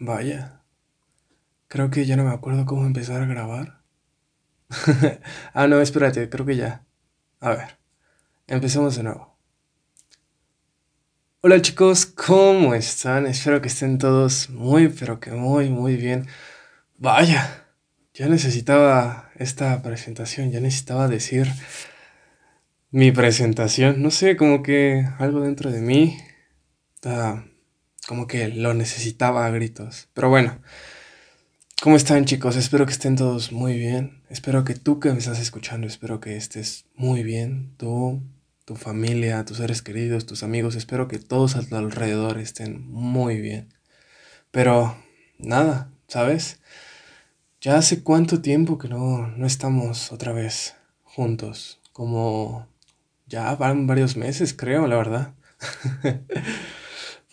Vaya, creo que ya no me acuerdo cómo empezar a grabar. ah, no, espérate, creo que ya. A ver, empecemos de nuevo. Hola chicos, ¿cómo están? Espero que estén todos muy, pero que muy, muy bien. Vaya, ya necesitaba esta presentación, ya necesitaba decir mi presentación. No sé, como que algo dentro de mí está como que lo necesitaba a gritos. Pero bueno, ¿cómo están chicos? Espero que estén todos muy bien. Espero que tú que me estás escuchando, espero que estés muy bien. Tú, tu familia, tus seres queridos, tus amigos, espero que todos a tu alrededor estén muy bien. Pero nada, ¿sabes? Ya hace cuánto tiempo que no, no estamos otra vez juntos. Como ya van varios meses, creo, la verdad.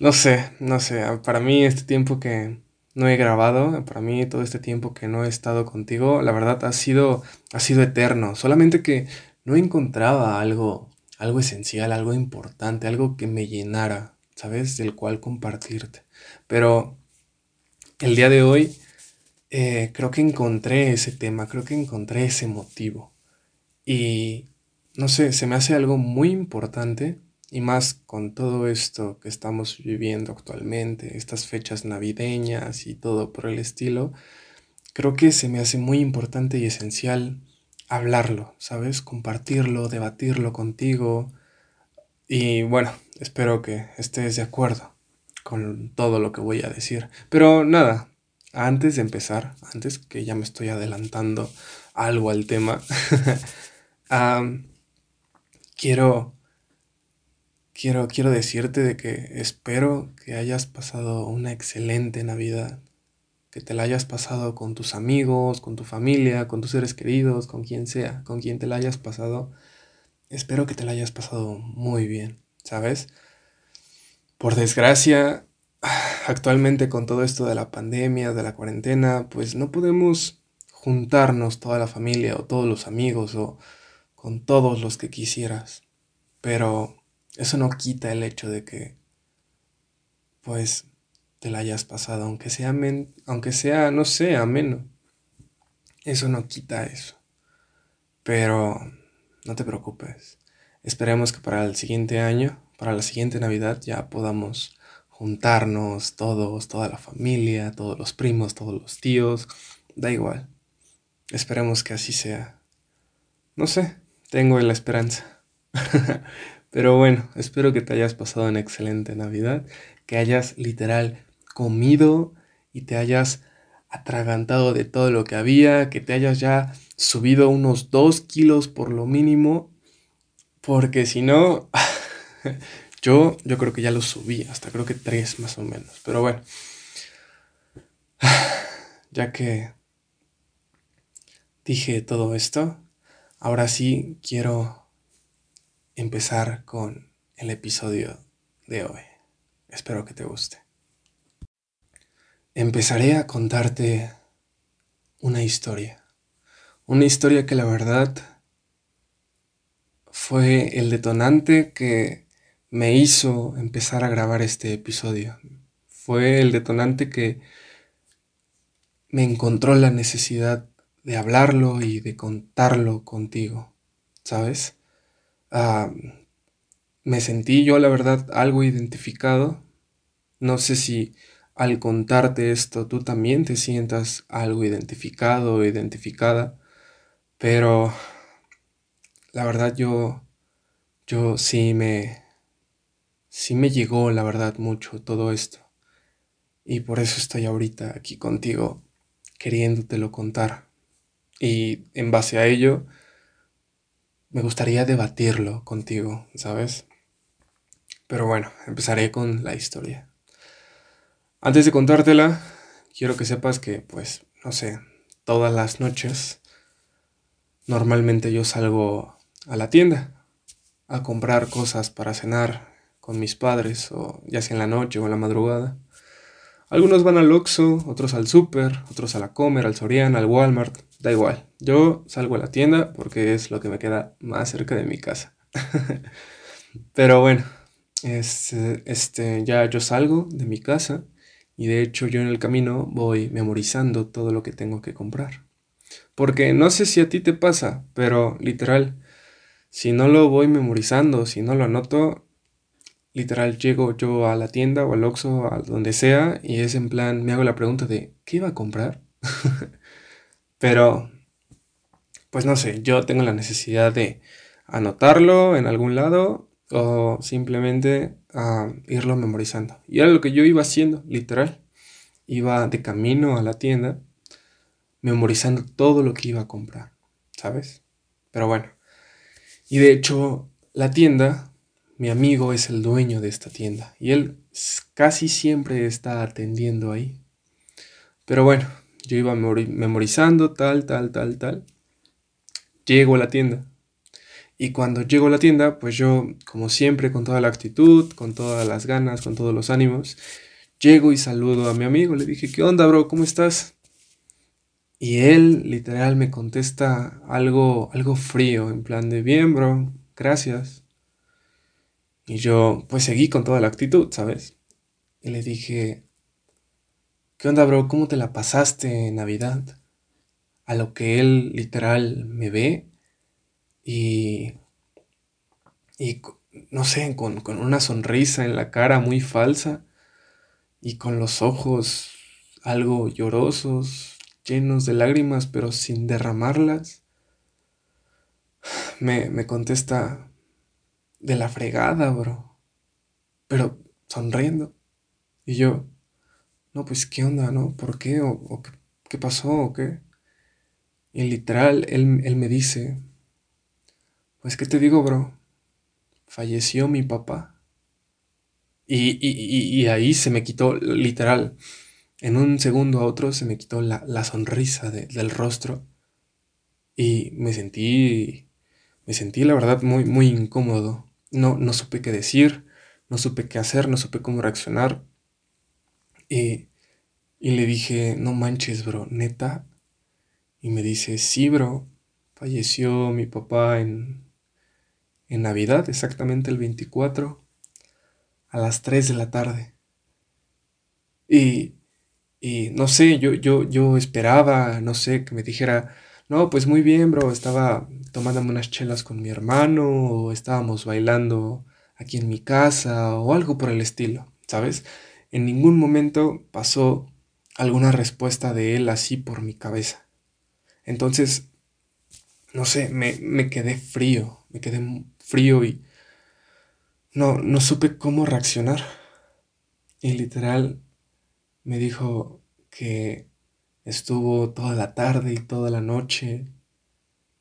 No sé, no sé, para mí este tiempo que no he grabado, para mí todo este tiempo que no he estado contigo, la verdad ha sido, ha sido eterno. Solamente que no encontraba algo, algo esencial, algo importante, algo que me llenara, ¿sabes? Del cual compartirte. Pero el día de hoy eh, creo que encontré ese tema, creo que encontré ese motivo. Y no sé, se me hace algo muy importante y más con todo esto que estamos viviendo actualmente, estas fechas navideñas y todo por el estilo, creo que se me hace muy importante y esencial hablarlo, ¿sabes? Compartirlo, debatirlo contigo. Y bueno, espero que estés de acuerdo con todo lo que voy a decir. Pero nada, antes de empezar, antes que ya me estoy adelantando algo al tema, quiero quiero, quiero decirte de que espero que hayas pasado una excelente Navidad, que te la hayas pasado con tus amigos, con tu familia, con tus seres queridos, con quien sea, con quien te la hayas pasado. Espero que te la hayas pasado muy bien, ¿sabes? Por desgracia, actualmente con todo esto de la pandemia, de la cuarentena, pues no podemos juntarnos toda la familia o todos los amigos o con todos los que quisieras. Pero eso no quita el hecho de que, pues, te la hayas pasado, aunque sea, aunque sea, no sé, ameno. Eso no quita eso. Pero no te preocupes. Esperemos que para el siguiente año, para la siguiente Navidad, ya podamos juntarnos todos, toda la familia, todos los primos, todos los tíos. Da igual. Esperemos que así sea. No sé, tengo la esperanza. Pero bueno, espero que te hayas pasado una excelente Navidad, que hayas literal comido y te hayas atragantado de todo lo que había, que te hayas ya subido unos dos kilos por lo mínimo, porque si no, yo, yo creo que ya lo subí, hasta creo que tres más o menos, pero bueno, ya que dije todo esto, ahora sí quiero empezar con el episodio de hoy. Espero que te guste. Empezaré a contarte una historia. Una historia que la verdad fue el detonante que me hizo empezar a grabar este episodio. Fue el detonante que me encontró la necesidad de hablarlo y de contarlo contigo, ¿sabes? Ah, me sentí yo, la verdad, algo identificado. No sé si al contarte esto tú también te sientas algo identificado o identificada, pero la verdad yo, yo sí me, sí me llegó, la verdad, mucho todo esto. Y por eso estoy ahorita aquí contigo, queriéndotelo contar. Y en base a ello, me gustaría debatirlo contigo, ¿sabes? Pero bueno, empezaré con la historia. Antes de contártela, quiero que sepas que, pues, no sé, todas las noches, normalmente yo salgo a la tienda a comprar cosas para cenar con mis padres, o ya sea en la noche o en la madrugada. Algunos van al Oxxo, otros al super, otros a la Comer, al Soriana, al Walmart, da igual. Yo salgo a la tienda porque es lo que me queda más cerca de mi casa. Pero bueno, este, este, ya yo salgo de mi casa Y de hecho yo en el camino voy memorizando todo lo que tengo que comprar. Porque no sé si a ti te pasa, pero literal, si no lo voy memorizando, si no lo anoto, literal llego yo a la tienda o al Oxxo, a donde sea, y es en plan, me hago la pregunta de, ¿qué iba a comprar? pero, pues no sé, yo tengo la necesidad de anotarlo en algún lado o simplemente a irlo memorizando. Y era lo que yo iba haciendo, literal. Iba de camino a la tienda memorizando todo lo que iba a comprar, ¿sabes? Pero bueno. Y de hecho, la tienda, mi amigo es el dueño de esta tienda y él casi siempre está atendiendo ahí. Pero bueno, yo iba memorizando tal, tal, tal, tal. Llego a la tienda y cuando llego a la tienda, pues yo, como siempre, con toda la actitud, con todas las ganas, con todos los ánimos, llego y saludo a mi amigo. Le dije, ¿qué onda, bro? ¿Cómo estás? Y él literal me contesta algo, algo frío, en plan de, bien, bro, gracias. Y yo, pues seguí con toda la actitud, ¿sabes? Y le dije, ¿qué onda, bro? ¿Cómo te la pasaste en Navidad? A lo que él literal me ve y, y no sé, con, con una sonrisa en la cara muy falsa y con los ojos algo llorosos, llenos de lágrimas, pero sin derramarlas, me, me contesta de la fregada, bro, pero sonriendo. Y yo, no, pues, ¿qué onda, no? ¿Por qué? ¿O, qué, qué, pasó? ¿O qué? Y literal, él, él me dice, pues, ¿qué te digo, bro? Falleció mi papá. Y, y, y, ahí se me quitó, literal, en un segundo a otro se me quitó la, la sonrisa del rostro. Y me sentí, me sentí la verdad muy, muy incómodo. No, no supe qué decir, no supe qué hacer, no supe cómo reaccionar. Y, le dije, no manches, bro, neta. Y me dice, sí, bro, falleció mi papá en, en Navidad, exactamente el 24, a las 3 de la tarde. Y, y no sé, yo, yo, yo esperaba, no sé, que me dijera, no, pues muy bien, bro, estaba tomándome unas chelas con mi hermano, o estábamos bailando aquí en mi casa, o algo por el estilo, ¿sabes? En ningún momento pasó alguna respuesta de él así por mi cabeza. Entonces, no sé, me, me quedé frío, me quedé frío y no, no supe cómo reaccionar. Y literal me dijo que estuvo toda la tarde y toda la noche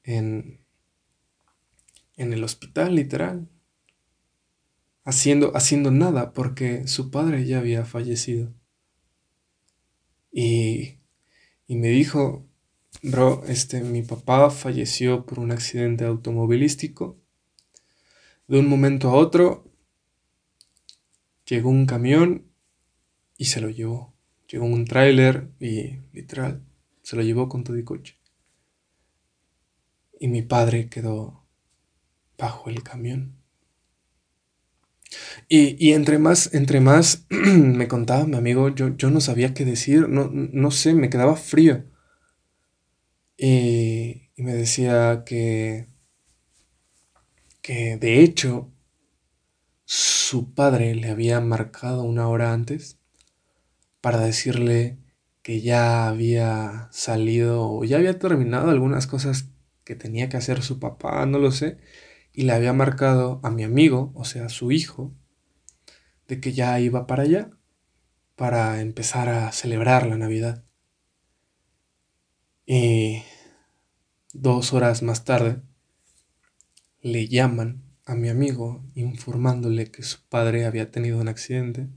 en, en el hospital, literal, haciendo, haciendo nada porque su padre ya había fallecido. Y, y me dijo, bro, este, mi papá falleció por un accidente automovilístico de un momento a otro llegó un camión y se lo llevó. Llegó un tráiler y literal se lo llevó con todo y coche. Y mi padre quedó bajo el camión. Y, entre más, entre más me contaba mi amigo, yo, yo no sabía qué decir, no, no sé, me quedaba frío. y me decía que que de hecho su padre le había marcado una hora antes para decirle que ya había salido o ya había terminado algunas cosas que tenía que hacer su papá, no lo sé, y le había marcado a mi amigo, o sea, a su hijo, de que ya iba para allá para empezar a celebrar la Navidad. Y dos horas más tarde, le llaman a mi amigo informándole que su padre había tenido un accidente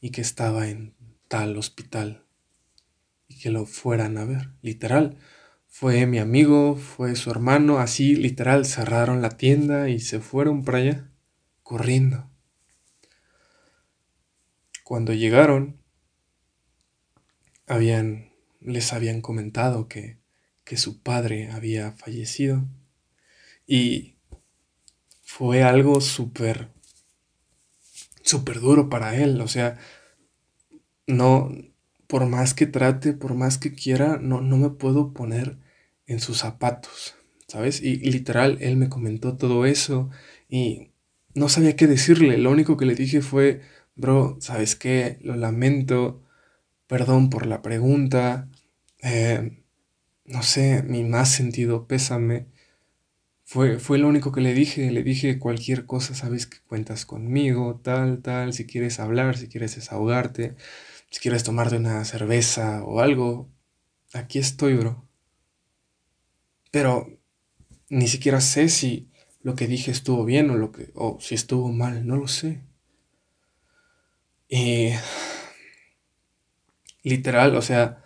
y que estaba en tal hospital y que lo fueran a ver. Literal, fue mi amigo, fue su hermano, así literal cerraron la tienda y se fueron para allá corriendo. Cuando llegaron, habían, les habían comentado que, que su padre había fallecido y fue algo súper, súper duro para él. O sea, no, por más que trate, por más que quiera, no, no me puedo poner en sus zapatos, ¿sabes? Y, literal, él me comentó todo eso y no sabía qué decirle. Lo único que le dije fue, bro, ¿sabes qué? Lo lamento, perdón por la pregunta, eh, no sé, mi más sentido pésame. Fue, fue lo único que le dije, le dije cualquier cosa, sabes que cuentas conmigo, tal, tal, si quieres hablar, si quieres desahogarte, si quieres tomarte una cerveza o algo, aquí estoy, bro. Pero ni siquiera sé si lo que dije estuvo bien o, lo que, o si estuvo mal, no lo sé. Y literal, o sea,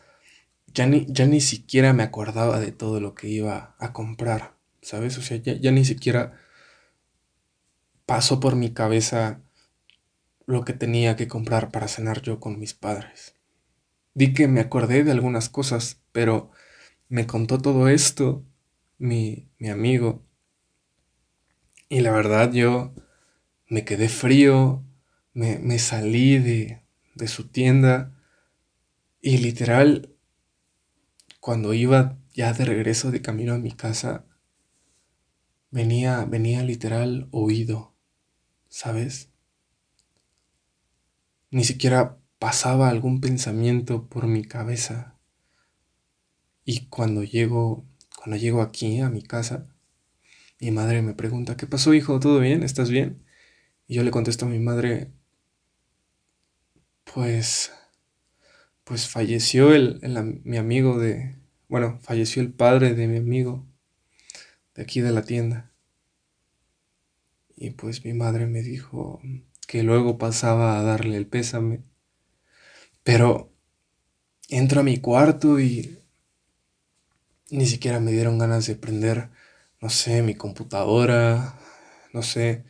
ya ni, ya ni siquiera me acordaba de todo lo que iba a comprar, ¿sabes? O sea, ya, ya ni siquiera pasó por mi cabeza lo que tenía que comprar para cenar yo con mis padres. Di que me acordé de algunas cosas, pero me contó todo esto mi, mi amigo. Y la verdad yo me quedé frío, me, me salí de, de su tienda y literal, cuando iba ya de regreso de camino a mi casa, venía, venía literal oído, ¿sabes? Ni siquiera pasaba algún pensamiento por mi cabeza. Y cuando llego, cuando llego aquí a mi casa, mi madre me pregunta, ¿qué pasó, hijo? ¿Todo bien? ¿Estás bien? Y yo le contesto a mi madre, pues, pues falleció el, mi amigo de, bueno, falleció el padre de mi amigo de aquí de la tienda. Y pues mi madre me dijo que luego pasaba a darle el pésame. Pero entro a mi cuarto y ni siquiera me dieron ganas de prender, no sé, mi computadora, no sé,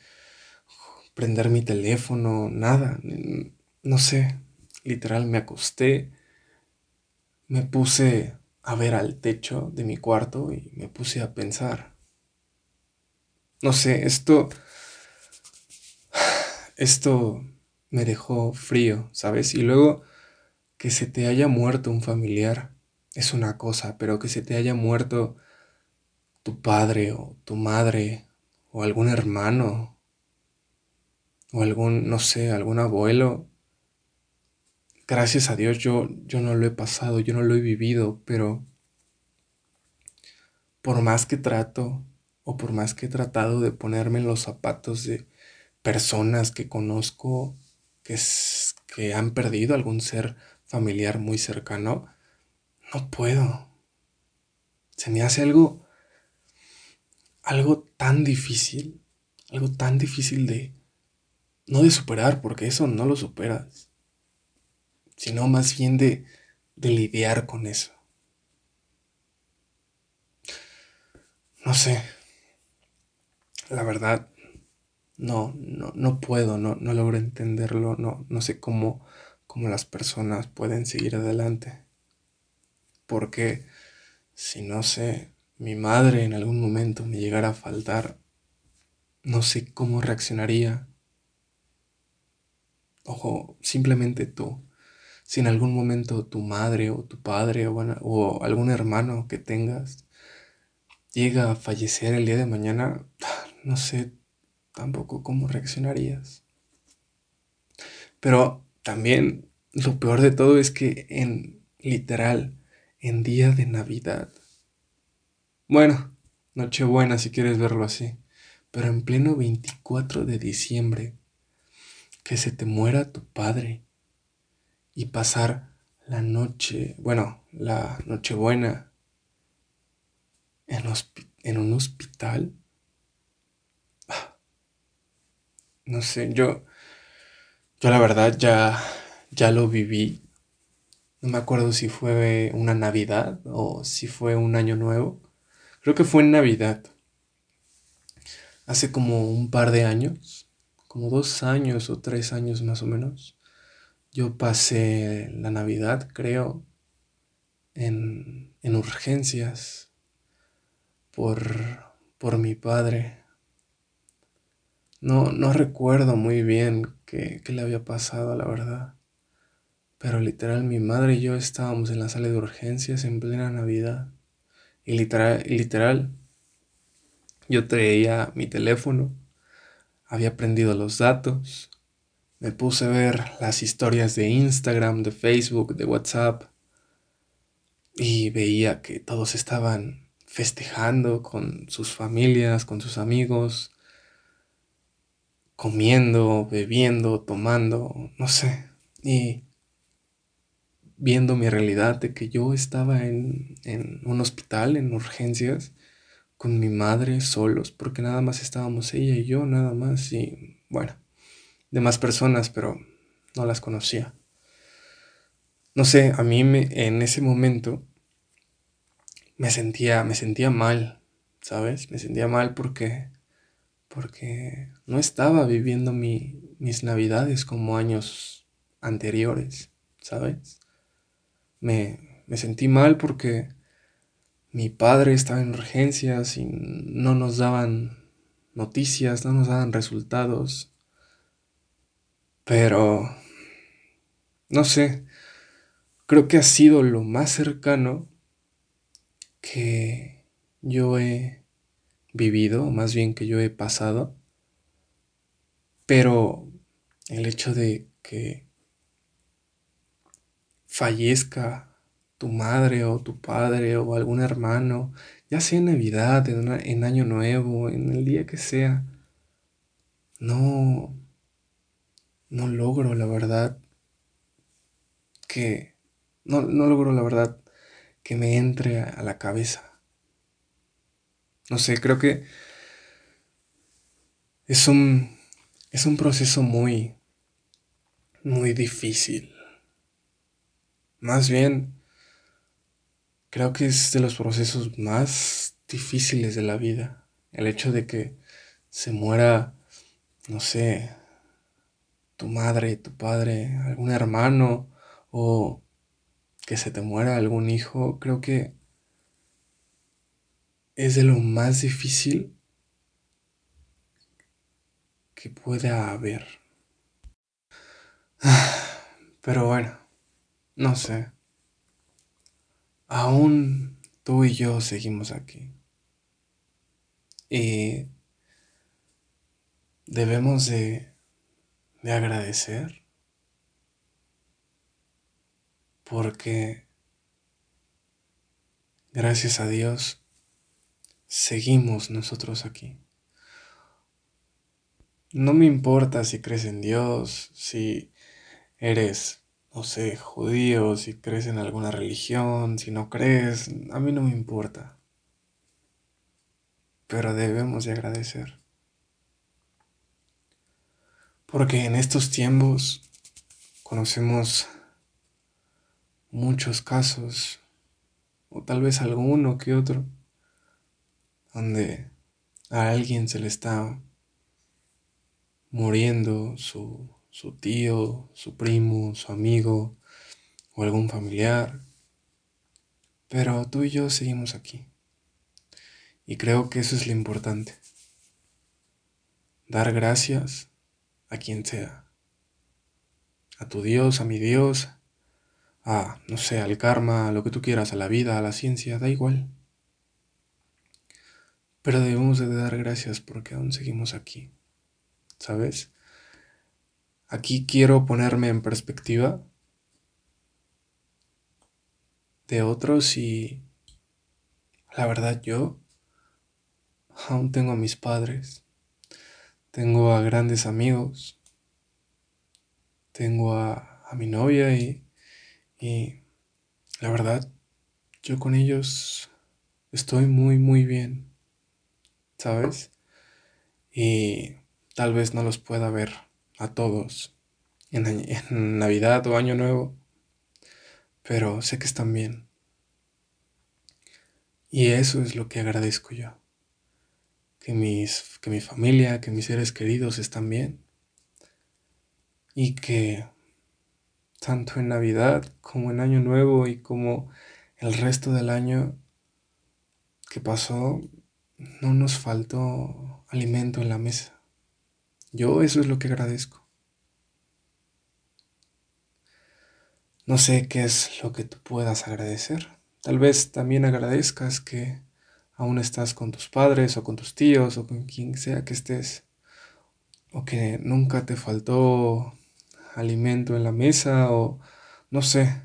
prender mi teléfono, nada, no sé, literal me acosté, me puse a ver al techo de mi cuarto y me puse a pensar. No sé, esto esto me dejó frío, ¿sabes? Y luego que se te haya muerto un familiar es una cosa, pero que se te haya muerto tu padre o tu madre o algún hermano o algún, no sé, algún abuelo. Gracias a Dios yo, yo no lo he pasado, yo no lo he vivido, pero por más que trato o por más que he tratado de ponerme en los zapatos de personas que conozco que, que han perdido algún ser familiar muy cercano, no puedo. Se me hace algo, algo tan difícil, algo tan difícil de, no de superar, porque eso no lo superas, sino más bien de, de lidiar con eso. No sé, la verdad, no, no, no puedo, no, no logro entenderlo, no, no sé cómo, cómo las personas pueden seguir adelante. Porque si no sé, mi madre en algún momento me llegara a faltar, no sé cómo reaccionaría. Ojo, simplemente tú. Si en algún momento tu madre o tu padre o, o algún hermano que tengas llega a fallecer el día de mañana, no sé, tampoco cómo reaccionarías. Pero también lo peor de todo es que en literal, en día de Navidad, bueno, Nochebuena si quieres verlo así, pero en pleno 24 de diciembre, que se te muera tu padre y pasar la noche, bueno, la Nochebuena en, en un hospital, No sé, yo, yo la verdad ya, ya lo viví. No me acuerdo si fue una Navidad o si fue un año nuevo. Creo que fue en Navidad. Hace como un par de años, como dos años o tres años más o menos, yo pasé la Navidad, creo, en, en urgencias por, por mi padre. No, no recuerdo muy bien qué, qué le había pasado, la verdad. Pero literal, mi madre y yo estábamos en la sala de urgencias en plena Navidad. Y literal, literal, yo traía mi teléfono, había prendido los datos, me puse a ver las historias de Instagram, de Facebook, de WhatsApp y veía que todos estaban festejando con sus familias, con sus amigos, comiendo, bebiendo, tomando, no sé, y viendo mi realidad de que yo estaba en, en un hospital, en urgencias, con mi madre solos, porque nada más estábamos ella y yo, nada más, y bueno, de más personas, pero no las conocía. No sé, a mí me, en ese momento me sentía, me sentía mal, ¿sabes? Me sentía mal porque, porque no estaba viviendo mi, mis navidades como años anteriores, ¿sabes? Me, me sentí mal porque mi padre estaba en urgencias y no nos daban noticias, no nos daban resultados. Pero, no sé, creo que ha sido lo más cercano que yo he vivido, o más bien que yo he pasado. Pero el hecho de que fallezca tu madre o tu padre o algún hermano, ya sea en Navidad, en, Año Nuevo, en el día que sea, no, no logro la verdad que, no, no logro la verdad que me entre a la cabeza. No sé, creo que es un, es un proceso muy, muy difícil. Más bien, Creo que es de los procesos más difíciles de la vida. El hecho de que se muera, no sé, tu madre, tu padre, algún hermano o que se te muera algún hijo, creo que es de lo más difícil que pueda haber. Pero bueno, no sé aún tú y yo seguimos aquí. Y debemos de, de agradecer porque gracias a Dios seguimos nosotros aquí. No me importa si crees en Dios, si eres no sé, judío, si crees en alguna religión, si no crees, a mí no me importa. Pero debemos de agradecer. Porque en estos tiempos conocemos muchos casos, o tal vez alguno que otro, donde a alguien se le está muriendo su su tío, su primo, su amigo o algún familiar. Pero tú y yo seguimos aquí. Y creo que eso es lo importante. Dar gracias a quien sea. A tu Dios, a mi Dios, a, no sé, al karma, a lo que tú quieras, a la vida, a la ciencia, da igual. Pero debemos de dar gracias porque aún seguimos aquí. ¿Sabes? Aquí quiero ponerme en perspectiva de otros y la verdad yo aún tengo a mis padres, tengo a grandes amigos, tengo a, mi novia y, y la verdad yo con ellos estoy muy muy bien, ¿sabes? Y tal vez no los pueda ver a todos en, Navidad o Año Nuevo, pero sé que están bien. Y eso es lo que agradezco yo. Que, mis, que mi familia, que mis seres queridos están bien. Y que tanto en Navidad como en Año Nuevo y como el resto del año que pasó, no nos faltó alimento en la mesa. Yo eso es lo que agradezco. No sé qué es lo que tú puedas agradecer. Tal vez también agradezcas que aún estás con tus padres o con tus tíos o con quien sea que estés. O que nunca te faltó alimento en la mesa o no sé.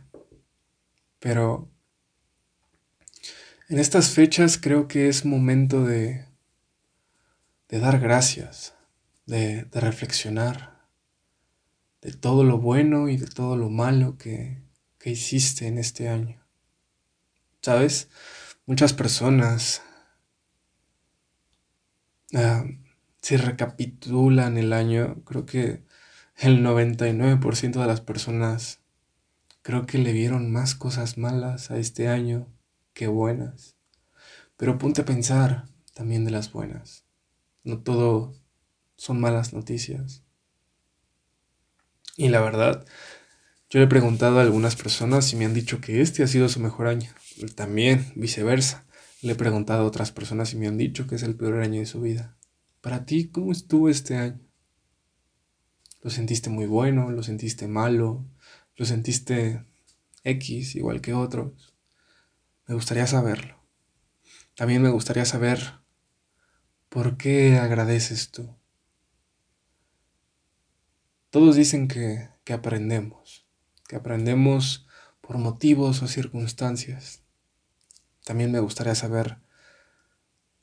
Pero en estas fechas creo que es momento de, de dar gracias, de, de reflexionar de todo lo bueno y de todo lo malo que, que hiciste en este año. ¿Sabes? Muchas personas, uh, si recapitulan el año, creo que el 99% de las personas creo que le vieron más cosas malas a este año que buenas. Pero ponte a pensar también de las buenas. No todo son malas noticias. Y la verdad, yo le he preguntado a algunas personas y me han dicho que este ha sido su mejor año. También, viceversa. Le he preguntado a otras personas y me han dicho que es el peor año de su vida. Para ti, ¿cómo estuvo este año? ¿Lo sentiste muy bueno? ¿Lo sentiste malo? ¿Lo sentiste X igual que otros? Me gustaría saberlo. También me gustaría saber por qué agradeces tú. Todos dicen que, que aprendemos, que aprendemos por motivos o circunstancias. También me gustaría saber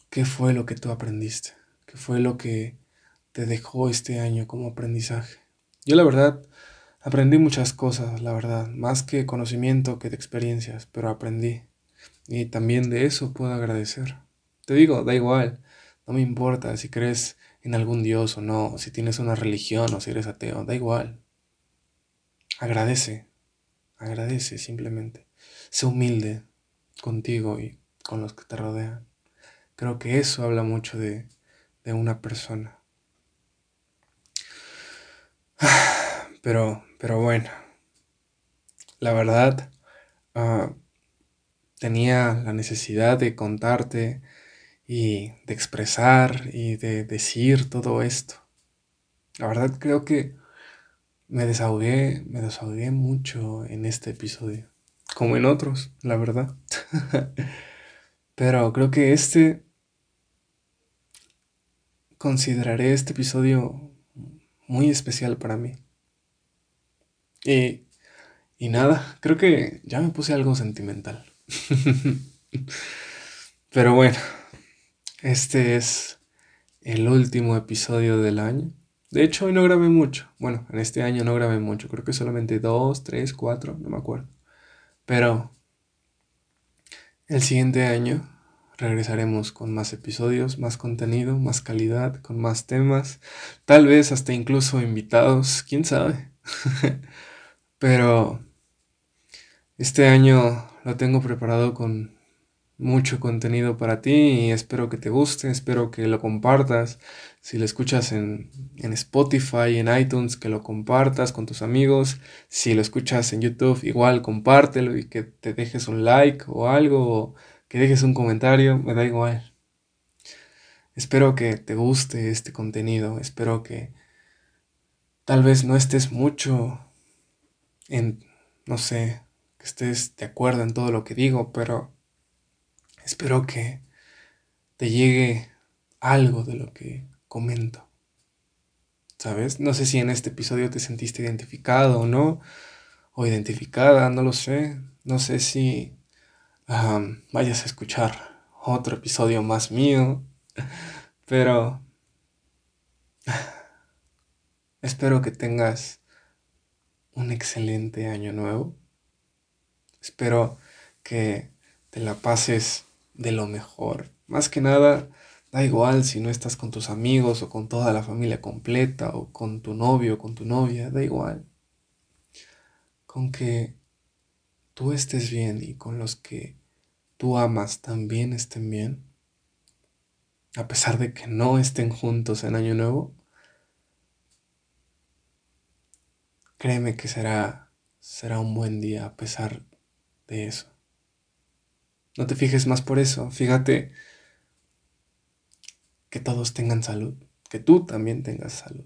qué fue lo que tú aprendiste, qué fue lo que te dejó este año como aprendizaje. Yo la verdad aprendí muchas cosas, la verdad, más que conocimiento que de experiencias, pero aprendí. Y también de eso puedo agradecer. Te digo, da igual, no me importa si crees en algún Dios o no, si tienes una religión o si eres ateo, da igual. Agradece, agradece simplemente. Sé humilde contigo y con los que te rodean. Creo que eso habla mucho de, de una persona. Pero, pero bueno, la verdad, uh, tenía la necesidad de contarte y de expresar y de decir todo esto. La verdad creo que me desahogué, me desahogué mucho en este episodio, como en otros, la verdad. Pero creo que este consideraré este episodio muy especial para mí. Y, y nada, creo que ya me puse algo sentimental. Pero bueno, este es el último episodio del año. De hecho, hoy no grabé mucho. Bueno, en este año no grabé mucho. Creo que solamente dos, tres, cuatro, no me acuerdo. Pero el siguiente año regresaremos con más episodios, más contenido, más calidad, con más temas. Tal vez hasta incluso invitados, quién sabe. Pero este año lo tengo preparado con mucho contenido para ti y espero que te guste, espero que lo compartas. Si lo escuchas en, en, Spotify, en iTunes, que lo compartas con tus amigos. Si lo escuchas en YouTube, igual compártelo y que te dejes un like o algo, o que dejes un comentario, me da igual. Espero que te guste este contenido, espero que tal vez no estés mucho en, no sé, que estés de acuerdo en todo lo que digo, pero Espero que te llegue algo de lo que comento. ¿Sabes? No sé si en este episodio te sentiste identificado o no, o identificada, no lo sé. No sé si vayas a escuchar otro episodio más mío, pero espero que tengas un excelente año nuevo. Espero que te la pases de lo mejor. Más que nada, da igual si no estás con tus amigos o con toda la familia completa o con tu novio o con tu novia, da igual. Con que tú estés bien y con los que tú amas también estén bien, a pesar de que no estén juntos en Año Nuevo, créeme que será, será un buen día a pesar de eso. No te fijes más por eso. Fíjate que todos tengan salud, que tú también tengas salud.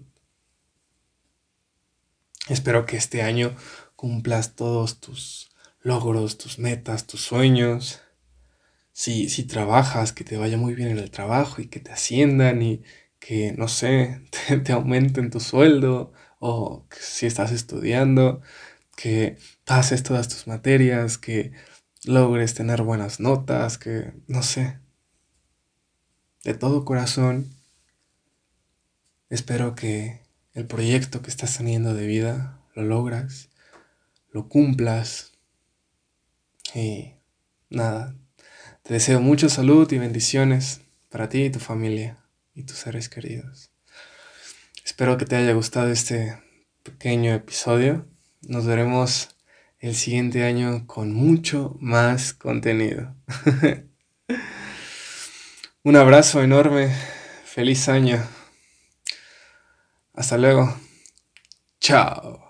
Espero que este año cumplas todos tus logros, tus metas, tus sueños. Si, si trabajas, que te vaya muy bien en el trabajo y que te asciendan y que, no sé, te, aumenten tu sueldo o si estás estudiando, que pases todas tus materias, que logres tener buenas notas, que, no sé, de todo corazón, espero que el proyecto que estás teniendo de vida lo logras, lo cumplas y nada, te deseo mucha salud y bendiciones para ti y tu familia y tus seres queridos. Espero que te haya gustado este pequeño episodio. Nos veremos el siguiente año con mucho más contenido. Un abrazo enorme. Feliz año. Hasta luego. Chao.